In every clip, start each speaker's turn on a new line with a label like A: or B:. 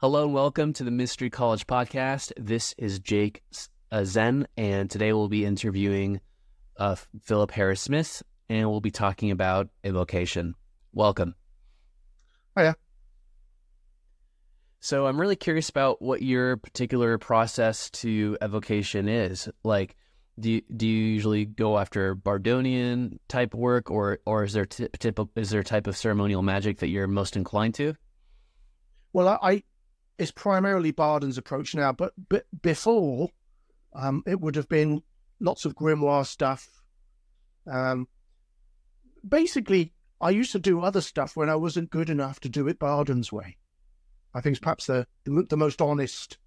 A: Hello and welcome to the Mystery College Podcast. This is Jake uh, Zen, and today we'll be interviewing uh, Philip Harris Smith, and we'll be talking about evocation. Welcome.
B: Hiya.
A: So I'm really curious about what your particular process to evocation is. Like, do you, do you usually go after Bardonian type work, or or is there t- tip, is there a type of ceremonial magic that you're most inclined to?
B: Well, I, I it's primarily Bardon's approach now, but, but before um, it would have been lots of grimoire stuff. Um, basically, I used to do other stuff when I wasn't good enough to do it Bardon's way. I think it's perhaps the, the, the most honest.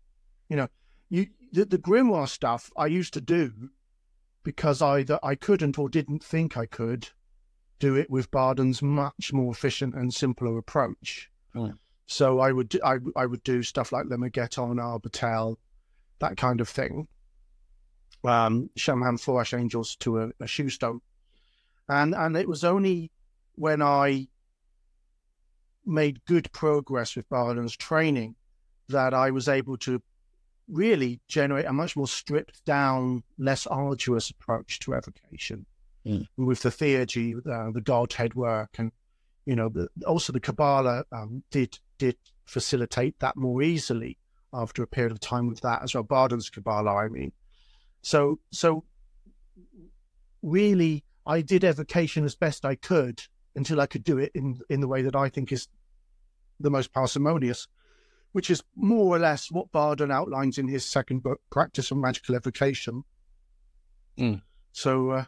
B: You know, you the, the grimoire stuff I used to do because either I couldn't or didn't think I could do it with Bardon's much more efficient and simpler approach. So I would I, I would do stuff like Lemegeton, Arbatel, that kind of thing. Um, Shem Hamphorash Angels to a, a Shewstone, and and it was only when I made good progress with Bardon's training that I was able to really generate a much more stripped down, less arduous approach to evocation
A: mm.
B: with the theurgy, uh, the Godhead work, and you know, the, also the Kabbalah um, did did facilitate that more easily after a period of time with that as well. Bardon's Kabbalah, I mean. So so really, I did evocation as best I could until I could do it in in the way that I think is the most parsimonious which is more or less what Bardon outlines in his second book, Practice of Magical Evocation.
A: Mm.
B: So uh,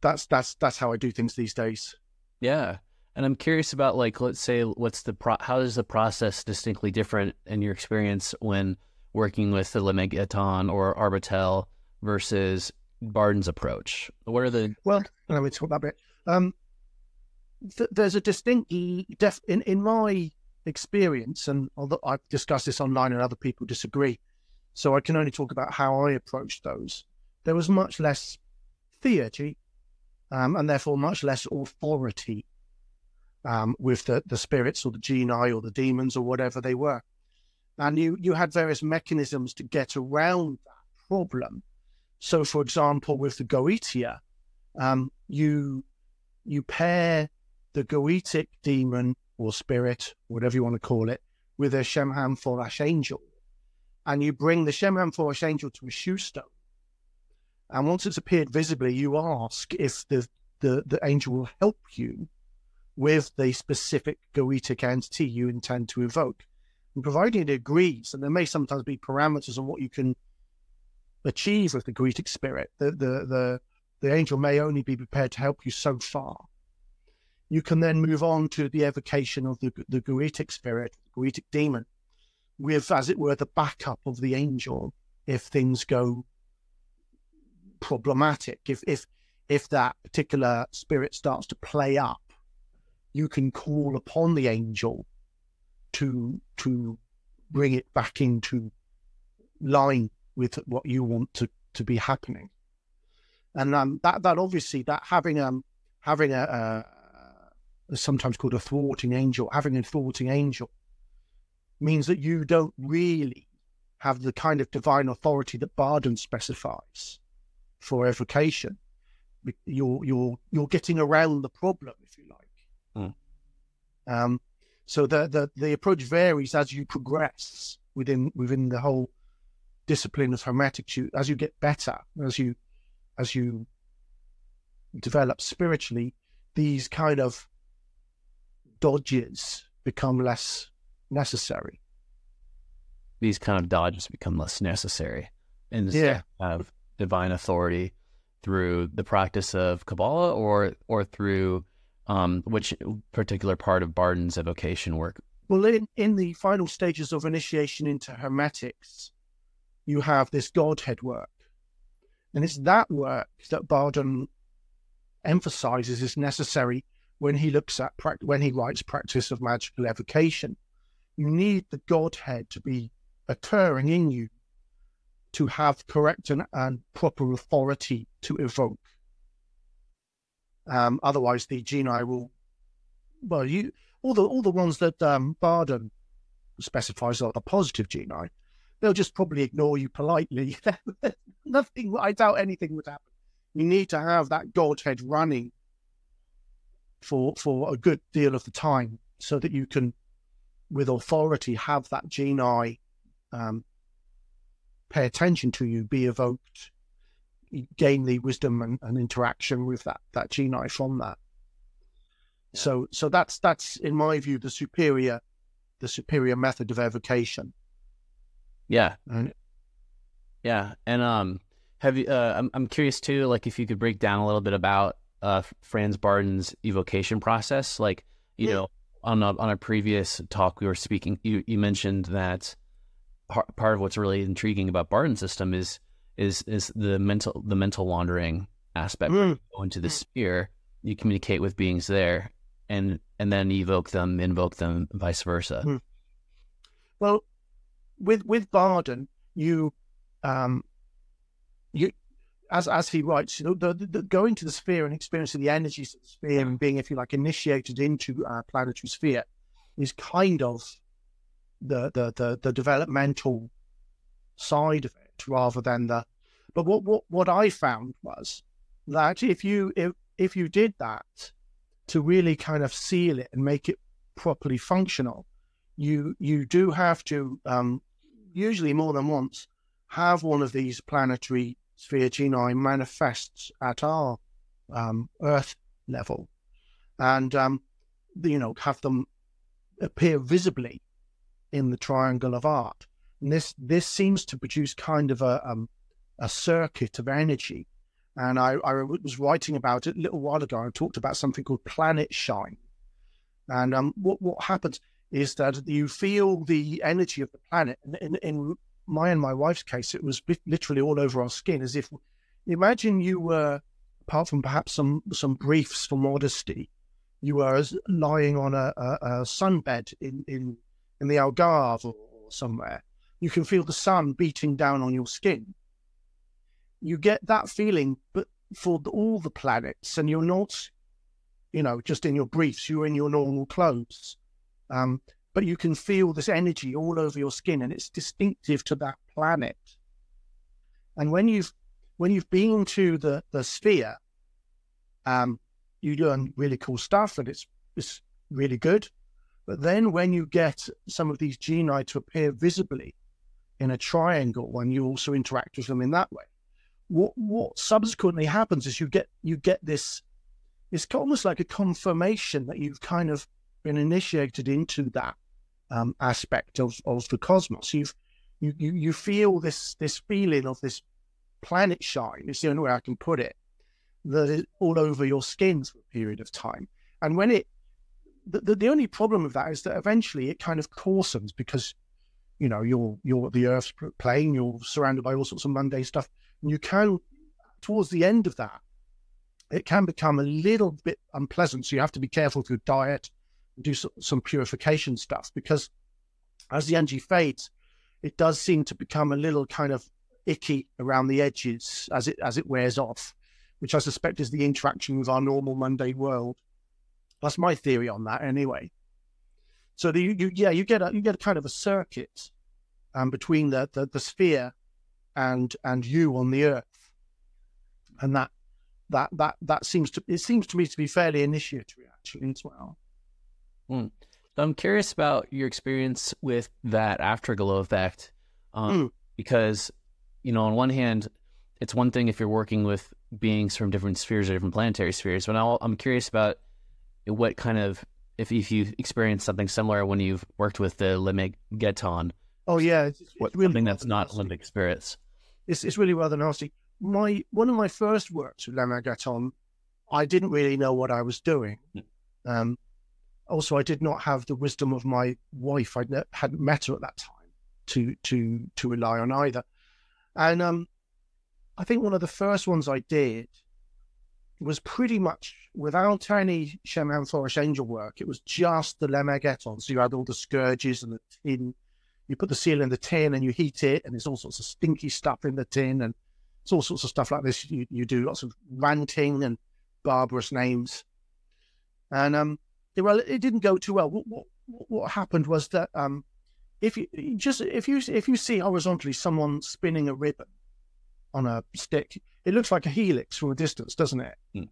B: that's that's that's how I do things these days.
A: Yeah, and I'm curious about like, let's say, what's the pro- how is the process distinctly different in your experience when working with the Lemegeton or Arbatel versus Bardon's approach? What are the
B: well? Let me talk that bit. Um, th- there's a distinct def- in in my experience, and although I've discussed this online and other people disagree, so I can only talk about how I approached those. There was much less theurgy, um, and therefore much less authority um, with the, the spirits or the genii or the demons or whatever they were. And you, you had various mechanisms to get around that problem. So, for example, with the Goetia, um, you you pair the Goetic demon or spirit, whatever you want to call it, with a Shemham Forash angel. And you bring the Shemham Forash angel to a shew stone. And once it's appeared visibly, you ask if the, the, the angel will help you with the specific goetic entity you intend to evoke. And providing it agrees, and there may sometimes be parameters on what you can achieve with the goetic spirit, the, the, the, the angel may only be prepared to help you so far you can then move on to the evocation of the, the Goetic spirit, the Goetic demon, with, as it were, the backup of the angel if things go problematic. If, if, if that particular spirit starts to play up, you can call upon the angel to, to bring it back into line with what you want to, to be happening. And um, that, that obviously, that having, um, having a, a sometimes called a thwarting angel, having a thwarting angel means that you don't really have the kind of divine authority that Bardon specifies for evocation. You're you're you're getting around the problem, if you like. Mm. Um, so the, the the approach varies as you progress within within the whole discipline of hermetics. You as you get better, as you as you develop spiritually, these kind of dodges become less necessary.
A: These kind of dodges become less necessary and
B: yeah.
A: of divine authority through the practice of Kabbalah or or through um, which particular part of Bardon's evocation work?
B: Well, in, in the final stages of initiation into Hermetics, you have this Godhead work. And it's that work that Bardon emphasizes is necessary when he looks at when he writes practice of magical evocation. You need the Godhead to be occurring in you to have correct and, and proper authority to evoke. Um, otherwise, the genii will. Well, you all the all the ones that um, Bardon specifies are the positive genii, they'll just probably ignore you politely. Nothing. I doubt anything would happen. You need to have that Godhead running for for a good deal of the time, so that you can, with authority, have that genii um, pay attention to you, be evoked, gain the wisdom and, and interaction with that that genii from that. Yeah. So so that's that's in my view the superior the superior method of evocation.
A: Yeah.
B: And,
A: yeah, and um, have you? Uh, I'm I'm curious too. Like, if you could break down a little bit about uh Franz Bardon's evocation process. Like, you yeah. know, on a on a previous talk we were speaking, you you mentioned that part of what's really intriguing about Bardon's system is is is the mental the mental wandering aspect. Mm. go into the mm. sphere, you communicate with beings there, and and then evoke them, invoke them, vice versa. Mm.
B: Well, with with Bardon, you um, you as as he writes, you know, the, the, going to the sphere and experiencing the energies of the sphere and being, if you like, initiated into a planetary sphere is kind of the the the, the developmental side of it rather than the. But what what what I found was that if you if if you did that to really kind of seal it and make it properly functional, you you do have to um, usually more than once, have one of these planetary sphere genii manifests at our um, Earth level, and um, you know have them appear visibly in the triangle of art. And this this seems to produce kind of a um, a circuit of energy. And I, I was writing about it a little while ago. I talked about something called planet shine. And um, what what happens? is that you feel the energy of the planet. In, in my and my wife's case, it was literally all over our skin, as if imagine you were, apart from perhaps some some briefs for modesty, you were lying on a, a, a sunbed in, in in the Algarve or somewhere. You can feel the sun beating down on your skin. You get that feeling, but for all the planets, and you're not, you know, just in your briefs. You're in your normal clothes um, but you can feel this energy all over your skin, and it's distinctive to that planet. And when you've when you've been to the the sphere, um, you learn really cool stuff, and it's it's really good. But then when you get some of these genii to appear visibly in a triangle, and you also interact with them in that way, what what subsequently happens is you get you get this. It's almost like a confirmation that you've kind of been initiated into that um, aspect of, of the cosmos. You've you, you you feel this this feeling of this planet shine. It's the only way I can put it. That is all over your skin for a period of time, and when it the, the, the only problem with that is that eventually it kind of coarsens because you know you're you're the Earth's plane. You're surrounded by all sorts of mundane stuff, and you can towards the end of that it can become a little bit unpleasant. So you have to be careful with your diet do some purification stuff because as the energy fades, it does seem to become a little kind of icky around the edges as it as it wears off, which I suspect is the interaction with our normal mundane world. That's my theory on that, anyway. So the, you, yeah, you get a you get a kind of a circuit um, between the, the the sphere and and you on the earth, and that that that that seems to it seems to me to be fairly initiatory actually as well.
A: Mm. So I'm curious about your experience with that afterglow effect, um, mm. because you know, on one hand, it's one thing if you're working with beings from different spheres or different planetary spheres, but i am curious about what kind of if if you experienced something similar when you've worked with the Lemegeton.
B: Oh yeah,
A: it's, it's what, really something that's not nasty. Olympic spirits.
B: It's it's really rather nasty. My one of my first works with Lemegeton, I didn't really know what I was doing. Mm. Um, also, I did not have the wisdom of my wife. I hadn't met her at that time to to to rely on either. And um, I think one of the first ones I did was pretty much without any Shem Hamphorash Angel work. It was just the Lemegeton. So you had all the scourges and the tin. You put the seal in the tin and you heat it, and there's all sorts of stinky stuff in the tin, and it's all sorts of stuff like this. You, you do lots of ranting and barbarous names. And um, well, it didn't go too well. What, what, what happened was that um, if you just if you if you see horizontally someone spinning a ribbon on a stick, it looks like a helix from a distance, doesn't it?
A: Mm.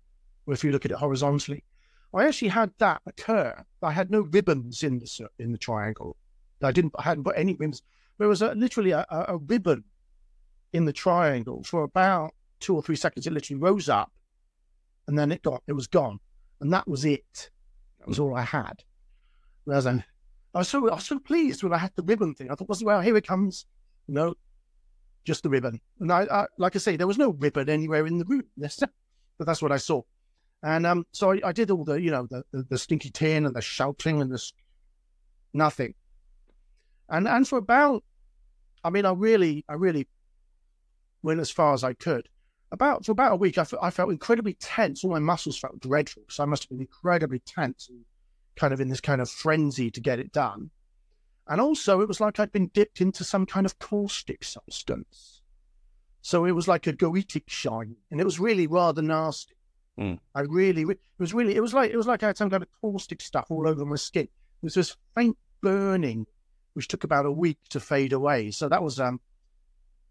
B: If you look at it horizontally, I actually had that occur. I had no ribbons in the in the triangle. I didn't. I hadn't put any ribbons. There was a, literally a, a ribbon in the triangle for about two or three seconds. It literally rose up, and then it got it was gone, and that was it. Was all I had. Whereas I, I was so I was so pleased when I had the ribbon thing. I thought, well, here it comes. No, just the ribbon. And I, I, like I say, there was no ribbon anywhere in the room. but that's what I saw. And um, so I, I, did all the, you know, the, the, the stinky tin and the shouting and the nothing. And and for about, I mean, I really, I really went as far as I could. About for about a week, I, f- I felt incredibly tense. All my muscles felt dreadful. So I must have been incredibly tense and kind of in this kind of frenzy to get it done. And also, it was like I'd been dipped into some kind of caustic substance. So it was like a goetic shine, and it was really rather nasty.
A: Mm.
B: I really, it was really, it was like it was like I had some kind of caustic stuff all over my skin. It was this faint burning, which took about a week to fade away. So that was, um,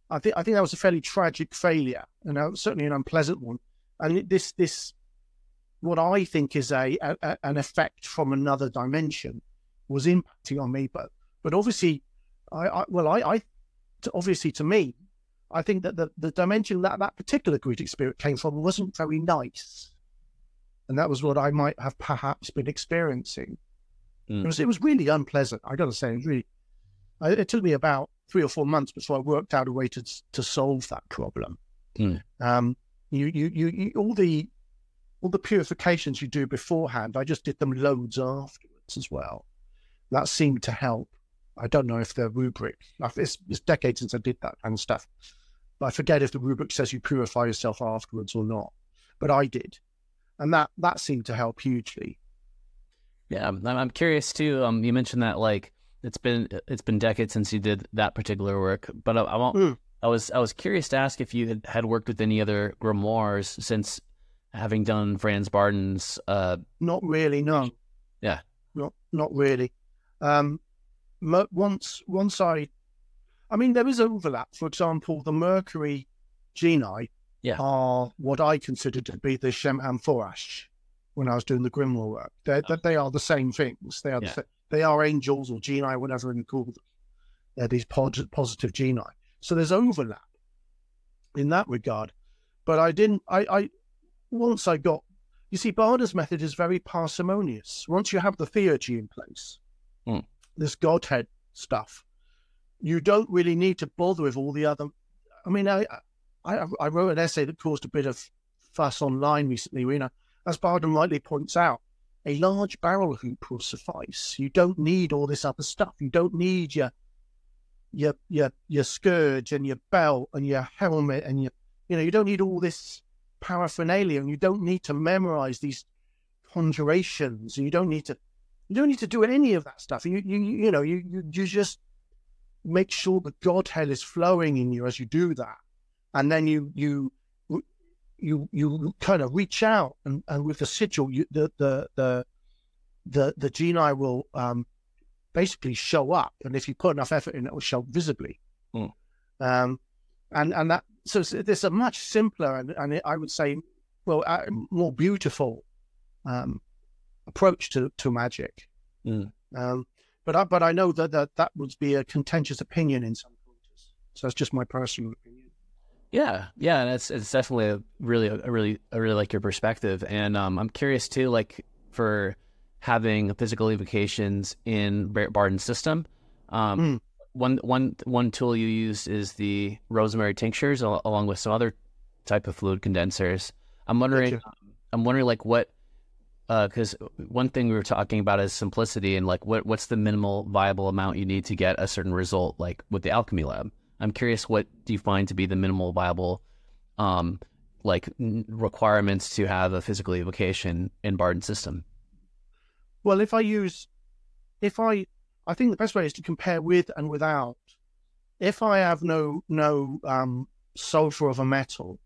B: I think, I think that was a fairly tragic failure, and uh, certainly an unpleasant one. And this, this, what I think is a, a an effect from another dimension, was impacting on me, but but obviously, I, I well, I, I obviously to me, I think that the, the dimension that that particular goetic spirit came from wasn't very nice, and that was what I might have perhaps been experiencing. Mm. It was it was really unpleasant. I got to say, it was really. It took me about three or four months before I worked out a way to to solve that problem.
A: Mm.
B: Um, you, you, you, you, all the all the purifications you do beforehand, I just did them loads afterwards as well. That seemed to help. I don't know if the rubric, it's, it's decades since I did that kind of stuff, but I forget if the rubric says you purify yourself afterwards or not. But I did. And that, that seemed to help hugely.
A: Yeah, I'm, I'm curious too. Um, you mentioned that like it's been it's been decades since you did that particular work, but I, I, mm. I was I was curious to ask if you had, had worked with any other grimoires since having done Franz Bardon's. Uh...
B: Not really, no.
A: Yeah,
B: not not really. Um, once once I, I mean, there is overlap. For example, the Mercury genii
A: yeah.
B: are what I consider to be the Shem Hamphorash when I was doing the Grimoire work. They're, oh. They are the same things. They are yeah. the, they are angels or genii, whatever you call them. They're these positive genii. So there's overlap in that regard. But I didn't. I, I once I got. You see, Bardon's method is very parsimonious. Once you have the theurgy in place,
A: mm.
B: this Godhead stuff. You don't really need to bother with all the other. I mean, I, I, I wrote an essay that caused a bit of fuss online recently. You know, as Bardon rightly points out, a large barrel hoop will suffice. You don't need all this other stuff. You don't need your your your your scourge and your belt and your helmet and your you know you don't need all this paraphernalia and you don't need to memorize these conjurations and you don't need to you don't need to do any of that stuff. You you you know you you, you just make sure the Godhead is flowing in you as you do that, and then you you you you kind of reach out and, and with the sigil, you, the the the the the genii will um, basically show up, and if you put enough effort in, it will show visibly.
A: Mm.
B: Um, and and that so there's a much simpler and, and I would say, well, uh, more beautiful um, approach to to magic.
A: Mm.
B: Um, but I, but I know that, that that would be a contentious opinion in some quarters. So that's just my personal opinion.
A: Yeah, yeah, and it's it's definitely a really a really I really like your perspective, and um, I'm curious too, like for having physical evocations in Bardon's system. Um, mm. One one one tool you use is the rosemary tinctures, along with some other type of fluid condensers. I'm wondering, gotcha. I'm wondering like what because uh, one thing we were talking about is simplicity and like what what's the minimal viable amount you need to get a certain result like with the alchemy lab i'm curious what do you find to be the minimal viable um like requirements to have a physical evocation in Bardon system?
B: Well if i use if i i think the best way is to compare with and without. If i have no no um sulfur of a metal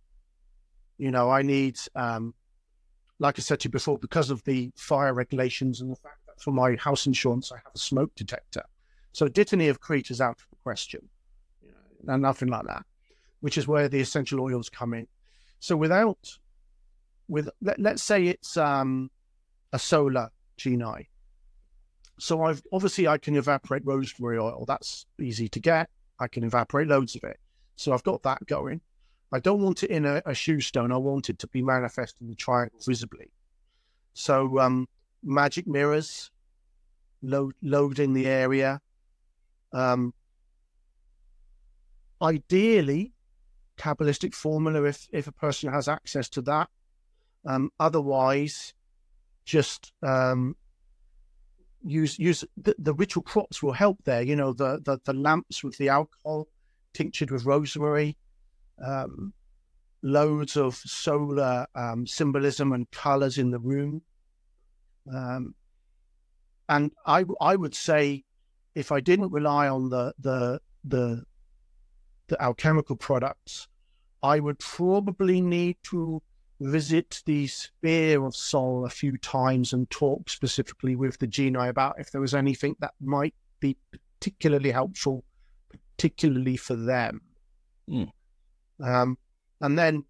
B: you know i need um like I said to you before, because of the fire regulations and the fact that for my house insurance I have a smoke detector, so dittany of Crete is out of the question, and nothing like that, which is where the essential oils come in. So without, with let, let's say it's um, a solar genii. So I've obviously I can evaporate rosemary oil. That's easy to get. I can evaporate loads of it. So I've got that going. I don't want it in a, a shew stone. I want it to be manifest in the triangle visibly. So um, magic mirrors, load loading the area. Um, ideally, Kabbalistic formula if if a person has access to that. Um, otherwise, just um, use use the, the, ritual props will help there. You know, the, the the lamps with the alcohol tinctured with rosemary, um, loads of solar um, symbolism and colors in the room. Um, and I I would say, if I didn't rely on the the the the alchemical products, I would probably need to visit the sphere of Sol a few times and talk specifically with the genii about if there was anything that might be particularly helpful, particularly for them. Mm. Um, and then,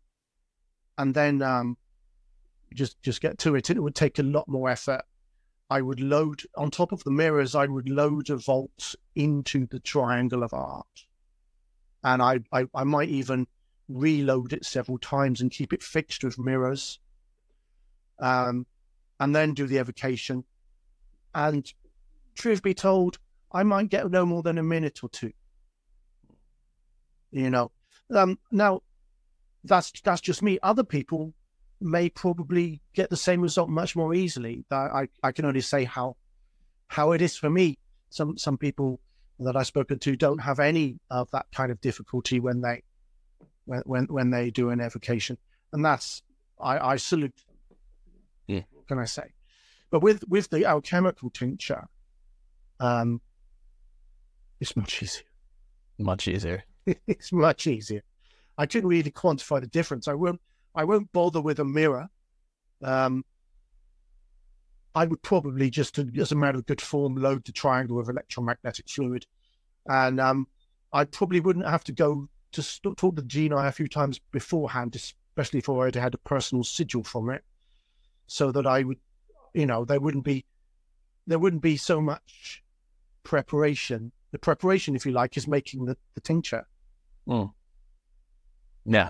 B: and then, um, just just get to it. It would take a lot more effort. I would load on top of the mirrors. I would load a volt into the triangle of art, and I I, I might even reload it several times and keep it fixed with mirrors, um, and then do the evocation. And truth be told, I might get no more than a minute or two. You know, um, now that's that's just me. Other people may probably get the same result much more easily. I I can only say how how it is for me. Some some people that I've spoken to don't have any of that kind of difficulty when they when when, when they do an evocation, and that's I, I salute.
A: Yeah.
B: What can I say? But with with the alchemical tincture, um, it's much easier.
A: Much easier.
B: it's much easier. I couldn't really quantify the difference. I won't. I won't bother with a mirror. Um, I would probably just, as a matter of good form, load the triangle with electromagnetic fluid, and um, I probably wouldn't have to go to st- talk to the genii a few times beforehand, especially if I already had a personal sigil from it, so that I would, you know, there wouldn't be there wouldn't be so much preparation. The preparation, if you like, is making the, the tincture.
A: Mm. Yeah.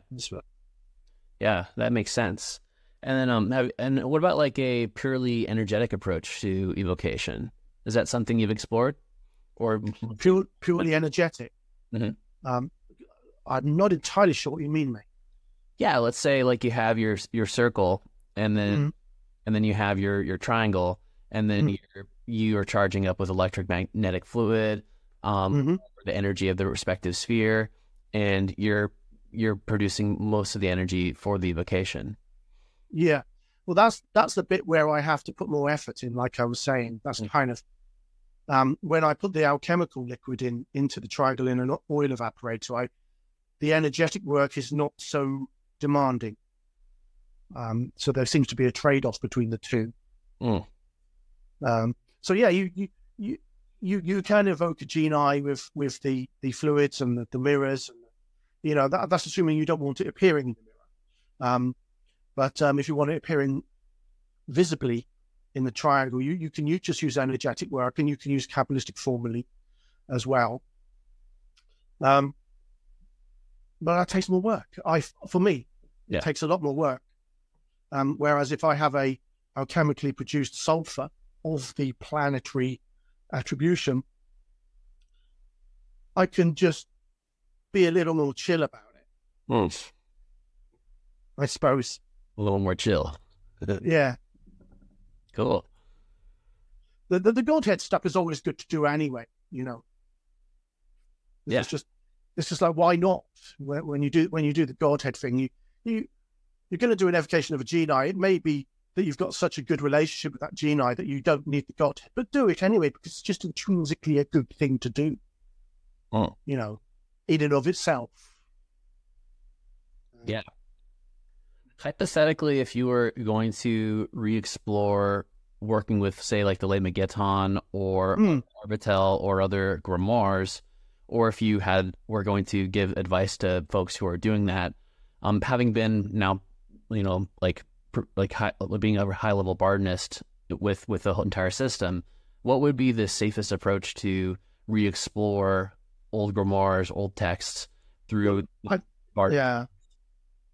A: Yeah, that makes sense. And then, um, have, and what about like a purely energetic approach to evocation? Is that something you've explored, or
B: Pure, purely energetic?
A: Mm-hmm.
B: Um, I'm not entirely sure what you mean, mate.
A: Yeah, let's say like you have your your circle, and then mm-hmm. and then you have your your triangle, and then mm-hmm. you're you are charging up with electric magnetic fluid, um, mm-hmm. the energy of the respective sphere, and you're you're producing most of the energy for the evocation.
B: Yeah, well, that's that's the bit where I have to put more effort in. Like I was saying, that's mm-hmm. kind of um, when I put the alchemical liquid in into the triangle in an oil evaporator. I the energetic work is not so demanding. Um, so there seems to be a trade off between the two.
A: Mm.
B: Um, so yeah, you, you you you you can evoke a genii with with the the fluids and the, the mirrors, and you know that, that's assuming you don't want it appearing in the mirror. Um, but um, if you want it appearing visibly in the triangle, you you can you just use energetic work, and you can use kabbalistic formulae as well. Um, but that takes more work. I, for me, yeah. it takes a lot more work. Um, whereas if I have a alchemically produced sulfur of the planetary attribution, I can just be a little more chill about it.
A: Mm.
B: I suppose.
A: A little more chill.
B: yeah.
A: Cool.
B: The, the, the Godhead stuff is always good to do anyway, you know. This
A: yeah.
B: is just it's just like why not? When, you do when you do the Godhead thing, you you you're going to do an evocation of a genii. It may be that you've got such a good relationship with that genii that you don't need the Godhead, but do it anyway because it's just intrinsically a good thing to do.
A: Oh.
B: You know, in and of itself.
A: Yeah. Hypothetically, if you were going to re-explore working with, say, like the Lemegeton or
B: Mm.
A: Arbatel or other grimoires, or if you had were going to give advice to folks who are doing that, um, having been now, you know, like like high, being a high level bardnist with with the whole entire system, what would be the safest approach to re-explore old grimoires, old texts through
B: I-
A: bard?
B: Yeah.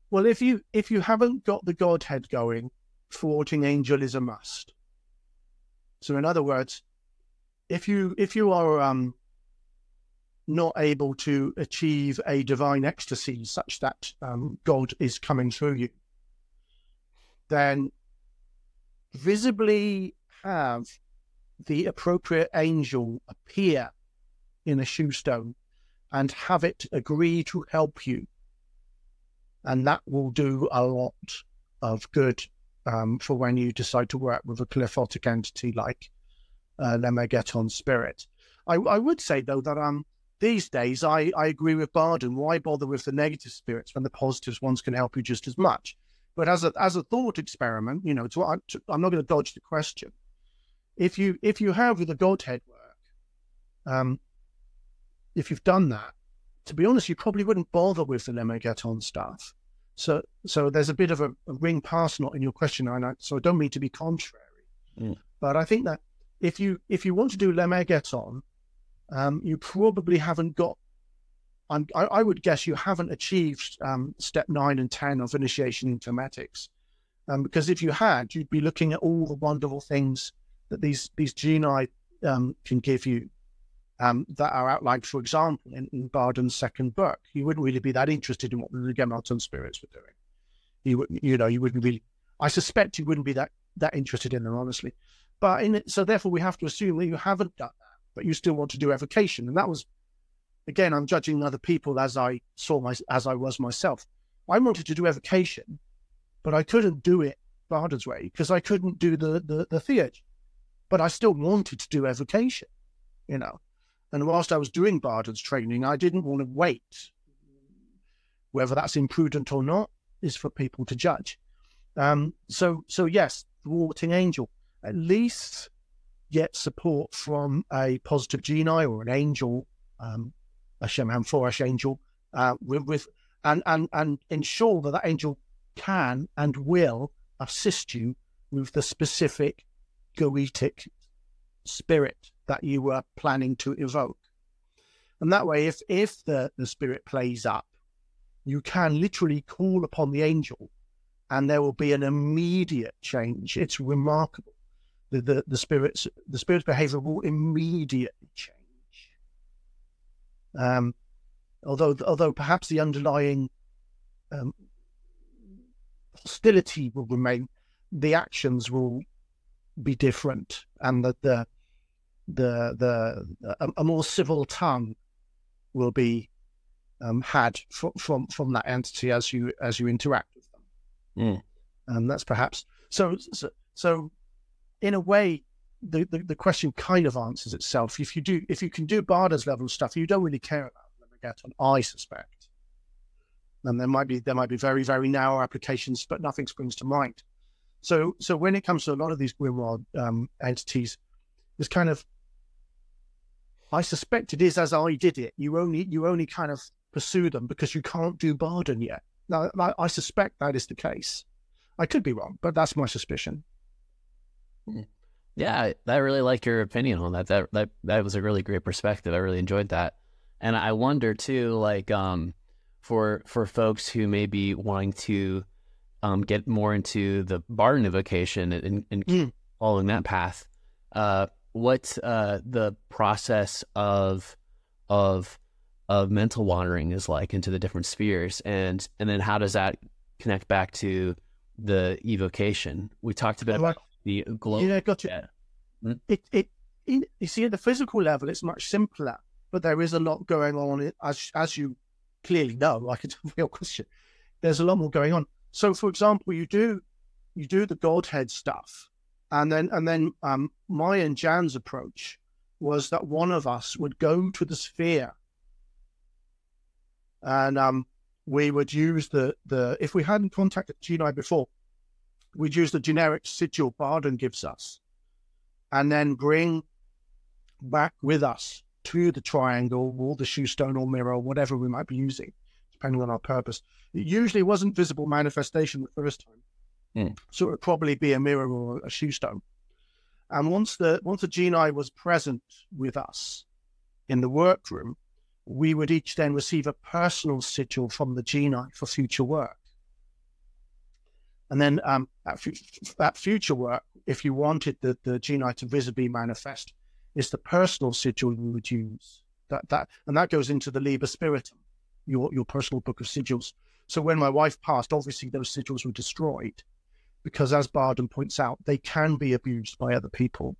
B: Well, if you if you haven't got the Godhead going, thwarting angel is a must. So, in other words, if you if you are um, not able to achieve a divine ecstasy such that um, God is coming through you, then visibly have the appropriate angel appear in a shew stone and have it agree to help you. And that will do a lot of good um, for when you decide to work with a qliphothic entity like uh, Lemegeton Spirit. I, I would say, though, that um, these days I, I agree with Bardon. Why bother with the negative spirits when the positive ones can help you just as much? But as a as a thought experiment, you know, what I, I'm not going to dodge the question. If you if you have with the Godhead work, um, if you've done that, to be honest, you probably wouldn't bother with the Lemegeton stuff. So so there's a bit of a, a ring pass not in your question, and I, so I don't mean to be contrary,
A: Mm.
B: but I think that if you if you want to do Lemegeton, um, you probably haven't got. I'm, I, I would guess you haven't achieved um, step nine and ten of initiation into Hermetics, um, because if you had, you'd be looking at all the wonderful things that these these genii um, can give you um, that are outlined, for example, in, in Bardon's second book. You wouldn't really be that interested in what the Lemegeton spirits were doing. You would, you know, you wouldn't really. I suspect you wouldn't be that that interested in them, honestly. But in so therefore, we have to assume that you haven't done that, but you still want to do evocation, and that was, again, I'm judging other people as I saw my as I was myself. I wanted to do evocation, but I couldn't do it Bardon's way because I couldn't do the the, the theurgy. But I still wanted to do evocation, you know. And whilst I was doing Bardon's training, I didn't want to wait. Whether that's imprudent or not is for people to judge. Um, so, so yes, thwarting angel. At least get support from a positive genii or an angel, um, a Shemham Forash angel, uh, with, with and, and and ensure that that angel can and will assist you with the specific goetic spirit that you were planning to evoke. And that way, if if the, the spirit plays up, you can literally call upon the angel and there will be an immediate change. It's remarkable. The the, the spirit's the spirit's behavior will immediately change. Um although although perhaps the underlying um, hostility will remain, the actions will be different and that the the the a, a more civil tongue will be um, had from, from from that entity as you as you interact with them.
A: Mm.
B: And that's perhaps so so, so in a way the, the, the question kind of answers itself. If you do if you can do Bardon's level stuff, you don't really care about Lemegeton, I suspect. And there might be there might be very, very narrow applications, but nothing springs to mind. So so when it comes to a lot of these Grimoire um, entities, it's kind of I suspect it is as I did it. You only you only kind of pursue them because you can't do Bardon yet. Now I, I suspect that is the case. I could be wrong, but that's my suspicion.
A: Yeah, I really like your opinion on that. That that that was a really great perspective. I really enjoyed that. And I wonder too, like um, for for folks who may be wanting to um, get more into the Bardon evocation and, and
B: Mm.
A: following that path, uh, what uh, the process of of of mental wandering is like into the different spheres, and and then how does that connect back to the evocation? We talked a bit
B: Like-
A: about the glow.
B: Yeah, gotcha.
A: Yeah. Mm.
B: It it in, you see at the physical level, it's much simpler, but there is a lot going on. it- As as you clearly know, like it's a real question. There's a lot more going on. So, for example, you do you do the Godhead stuff, and then and then um, my and Jan's approach was that one of us would go to the sphere and um, we would use the the if we hadn't contacted Genii before, we'd use the generic sigil Bardon gives us, and then bring back with us to the triangle or the shew stone or mirror or whatever we might be using, depending on our purpose. It usually wasn't visible manifestation the first time.
A: Mm.
B: So it would probably be a mirror or a shew stone. And once the once the genii was present with us in the workroom, we would each then receive a personal sigil from the genii for future work. And then um, that, that future work, if you wanted the, the genii to visibly manifest, is the personal sigil you would use. That that and that goes into the Liber Spirituum, your your personal book of sigils. So when my wife passed, obviously those sigils were destroyed because, as Bardon points out, they can be abused by other people.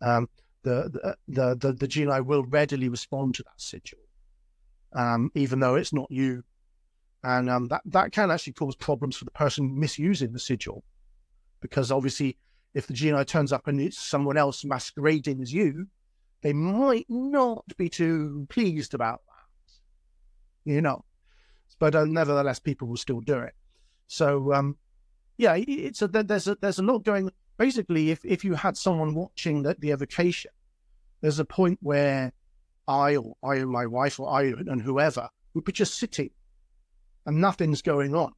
B: Um, the, the the the genii will readily respond to that sigil, um, even though it's not you, and um, that that can actually cause problems for the person misusing the sigil, because obviously, if the genii turns up and it's someone else masquerading as you, they might not be too pleased about that, you know. But uh, nevertheless, people will still do it. So, um, yeah, it's a, there's a there's a lot going basically, if, if you had someone watching the, the evocation, there's a point where I or I and my wife or I and whoever would be just sitting and nothing's going on.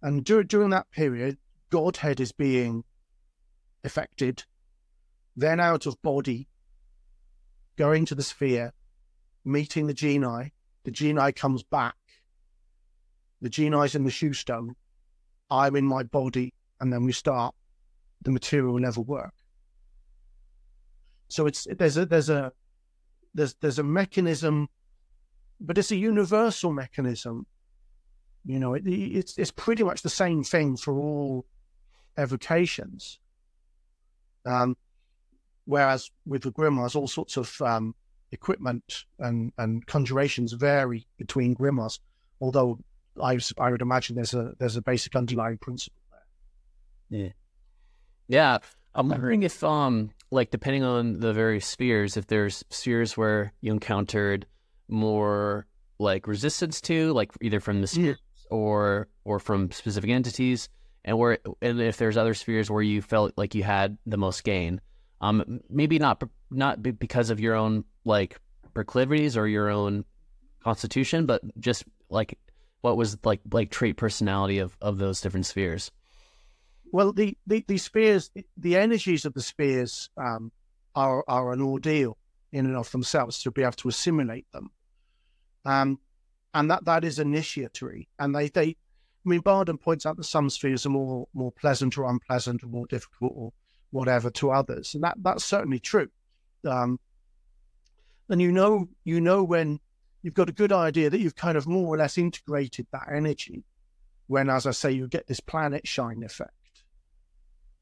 B: And dur- during that period, Godhead is being affected, then out of body, going to the sphere, meeting the genii. The genii comes back. The genii's in the shew stone. I'm in my body, and then we start the material level work. So it's there's a there's a there's there's a mechanism, but it's a universal mechanism. You know, it, it's it's pretty much the same thing for all evocations. Um, whereas with the grimoires, all sorts of um, equipment and, and conjurations vary between grimoires. Although I, I would imagine there's a there's a basic underlying principle there.
A: Yeah. Yeah, I'm wondering if, um, like, depending on the various spheres, if there's spheres where you encountered more like resistance to, like either from the spheres yeah. or or from specific entities, and where and if there's other spheres where you felt like you had the most gain, um, maybe not not because of your own like proclivities or your own constitution, but just like what was like like trait personality of of those different spheres.
B: Well, the, the, the spheres, the energies of the spheres um, are, are an ordeal in and of themselves to be able to assimilate them. Um, and that, that is initiatory. And they, they, I mean, Bardon points out that some spheres are more, more pleasant or unpleasant or more difficult or whatever to others. And that, that's certainly true. Um, and you know, you know, when you've got a good idea that you've kind of more or less integrated that energy, when, as I say, you get this planet shine effect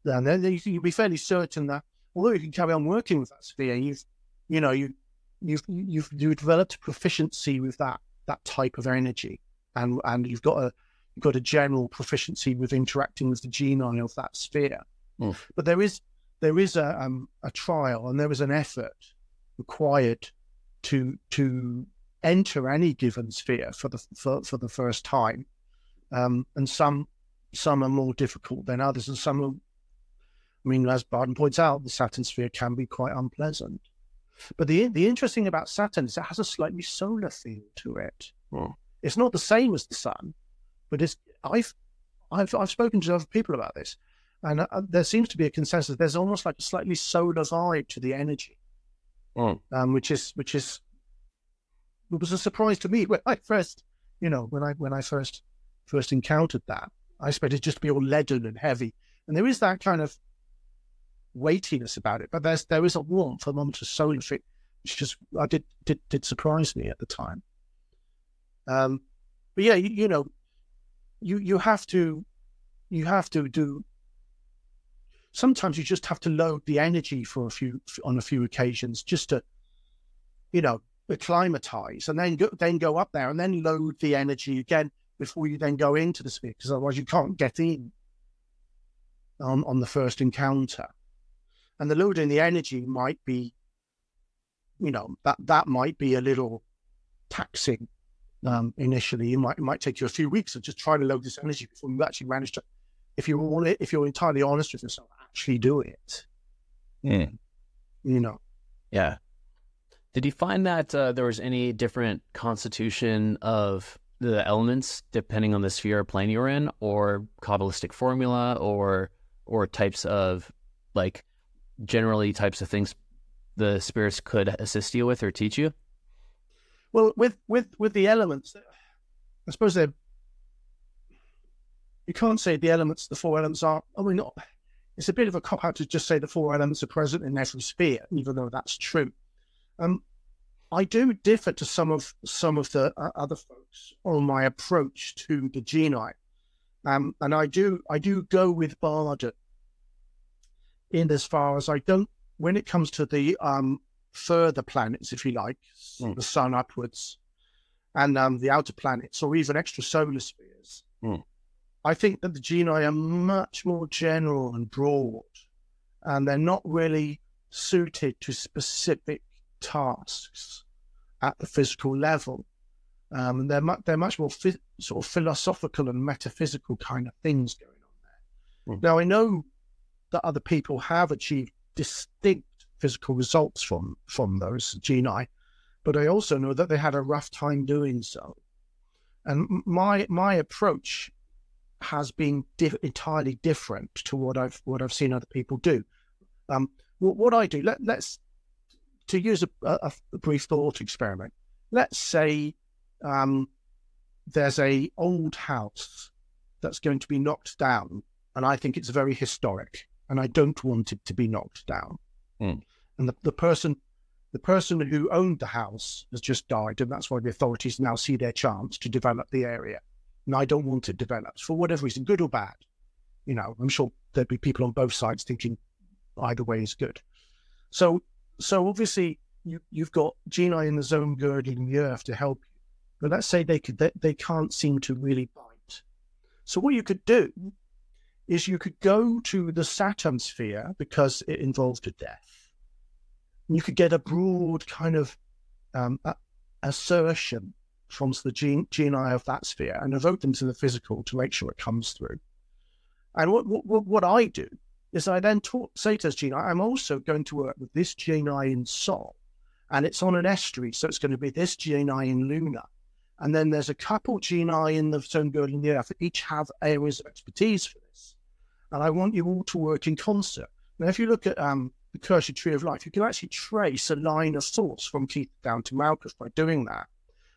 B: and then you can be fairly certain that although you can carry on working with that sphere, you've you know you you've you've you've developed a proficiency with that that type of energy, and and you've got a you've got a general proficiency with interacting with the genii of that sphere. Mm. But there is there is a um, a trial and there is an effort required to to enter any given sphere for the for, for the first time, um, and some some are more difficult than others, and some are I mean, as Bardon points out, the Saturn sphere can be quite unpleasant. But the the interesting about Saturn is it has a slightly solar feel to it. Hmm. It's not the same as the sun, but it's I've I've I've spoken to other people about this, and uh, there seems to be a consensus. There's almost like a slightly solar vibe to the energy, hmm. um, which is which is it was a surprise to me when I first, you know, when I when I first first encountered that. I expected it just to be all leaden and heavy, and there is that kind of weightiness about it, but there's there is a warmth, a moment of fit, which just I did did did surprise me at the time. Um, but yeah, you, you know, you you have to you have to do. Sometimes you just have to load the energy for a few on a few occasions just to, you know, acclimatize and then go, then go up there and then load the energy again before you then go into the sphere because otherwise you can't get in on on the first encounter and the loading the energy might be, you know, that that might be a little taxing um, initially. It might it might take you a few weeks of just trying to load this energy before you actually manage to, if you want it, if you're entirely honest with yourself, actually do it.
A: Yeah.
B: You know.
A: Yeah. Did you find that uh, there was any different constitution of the elements depending on the sphere or plane you're in, or kabbalistic formula, or or types of like generally types of things the spirits could assist you with or teach you?
B: Well, with with with the elements, I suppose they're. You can't say the elements, the four elements are. I mean, not. It's a bit of a cop out to just say the four elements are present in every sphere, even though that's true. Um, I do differ to some of some of the uh, other folks on my approach to the genii, um, and I do I do go with Bardon in as far as I don't when it comes to the um, further planets, if you like, mm. the sun upwards, and um, the outer planets, or even extrasolar spheres,
A: mm.
B: I think that the genii are much more general and broad, and they're not really suited to specific tasks at the physical level. Um, they're mu- they're much more fi- sort of philosophical and metaphysical kind of things going on there. Mm. Now I know that other people have achieved distinct physical results from from those genii, but I also know that they had a rough time doing so. And my my approach has been di- entirely different to what I've what I've seen other people do. Um, what, what I do, let, let's to use a, a, a brief thought experiment. Let's say um, there's a old house that's going to be knocked down, and I think it's very historic, and I don't want it to be knocked down.
A: Mm.
B: And the, the person the person who owned the house has just died, and that's why the authorities now see their chance to develop the area. And I don't want it developed for whatever reason, good or bad. You know, I'm sure there'd be people on both sides thinking either way is good. So, so obviously you, you've got genii in the zone girdling the earth to help you, but let's say they could they, they can't seem to really bite. So what you could do is you could go to the Saturn sphere because it involves a death. You could get a broad kind of um, assertion from the gene, genii of that sphere and evoke them to the physical to make sure it comes through. And what what, what I do is I then talk, say to this genii, I'm also going to work with this genii in Sol, and it's on an estuary, so it's going to be this genii in Luna. And then there's a couple genii in the zone girdling the earth that each have areas of expertise for this and I want you all to work in concert. Now, if you look at um, the Akashic Tree of Life, you can actually trace a line of source from Kether down to Malkuth by doing that,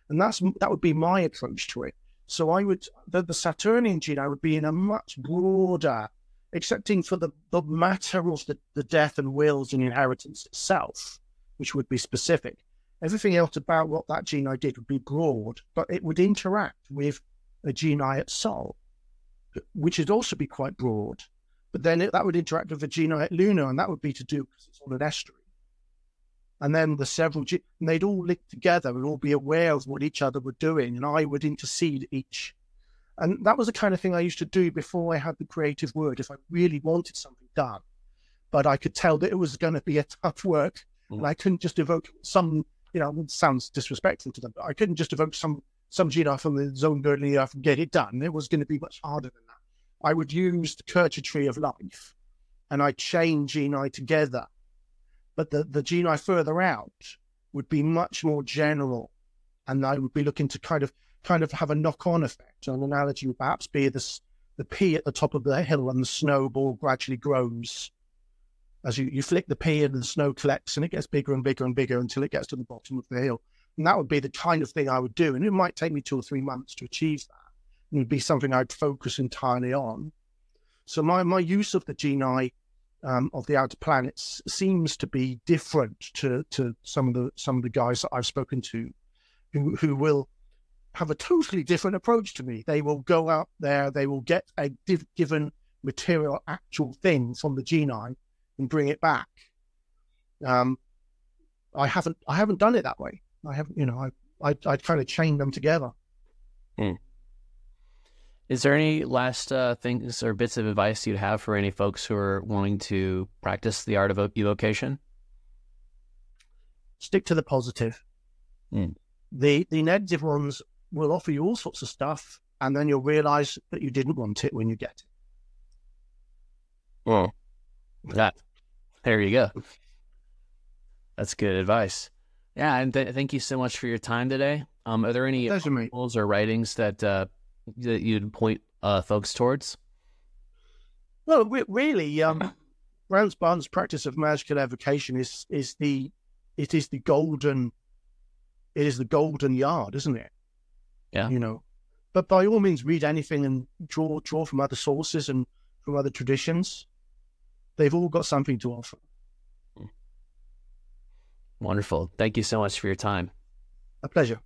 B: and that's that would be my approach to it. So I would the, the Saturnian genii would be in a much broader, excepting for the, the matter of the, the death and wills and inheritance itself, which would be specific. Everything else about what that genii did would be broad, but it would interact with a genii at Sol which would also be quite broad. But then it, that would interact with the genii at Luna, and that would be to do because it's on an estuary. And then the several, and they'd all link together and all be aware of what each other were doing, and I would intercede each. And that was the kind of thing I used to do before I had the creative word. If I really wanted something done, but I could tell that it was going to be a tough work, mm. and I couldn't just evoke some, you know, sounds disrespectful to them, but I couldn't just evoke some some genii from the zone girdling earth and get it done. It was going to be much harder than that. I would use the tree of life and I'd chain genii together. But the, the genii further out would be much more general. And I would be looking to kind of kind of have a knock-on effect. An analogy would perhaps be this the pea at the top of the hill and the snowball gradually grows. As you, you flick the pea and the snow collects and it gets bigger and bigger and bigger until it gets to the bottom of the hill. And that would be the kind of thing I would do. And it might take me two or three months to achieve that. It would be something I'd focus entirely on. So my, my use of the genii um, of the outer planets seems to be different to, to some of the some of the guys that I've spoken to who, who will have a totally different approach to me. They will go out there, they will get a div- given material, actual thing from the genii and bring it back. Um, I haven't I haven't done it that way. I haven't, you know, I I I kind of chained them together.
A: Hmm. Is there any last uh, things or bits of advice you'd have for any folks who are wanting to practice the art of evocation?
B: Stick to the positive.
A: Hmm.
B: The the negative ones will offer you all sorts of stuff, and then you'll realize that you didn't want it when you get it.
A: Well, that there you go. That's good advice. Yeah, and th- thank you so much for your time today. Um, are there any
B: Pleasure, mate.
A: articles or writings that uh, that you'd point uh, folks towards?
B: Well, re- really, um, Franz Bardon's practice of magical evocation is is the it is the golden it is the golden yard, isn't it?
A: Yeah.
B: You know, but by all means, read anything and draw draw from other sources and from other traditions. They've all got something to offer. Hmm.
A: Wonderful. Thank you so much for your time.
B: A pleasure.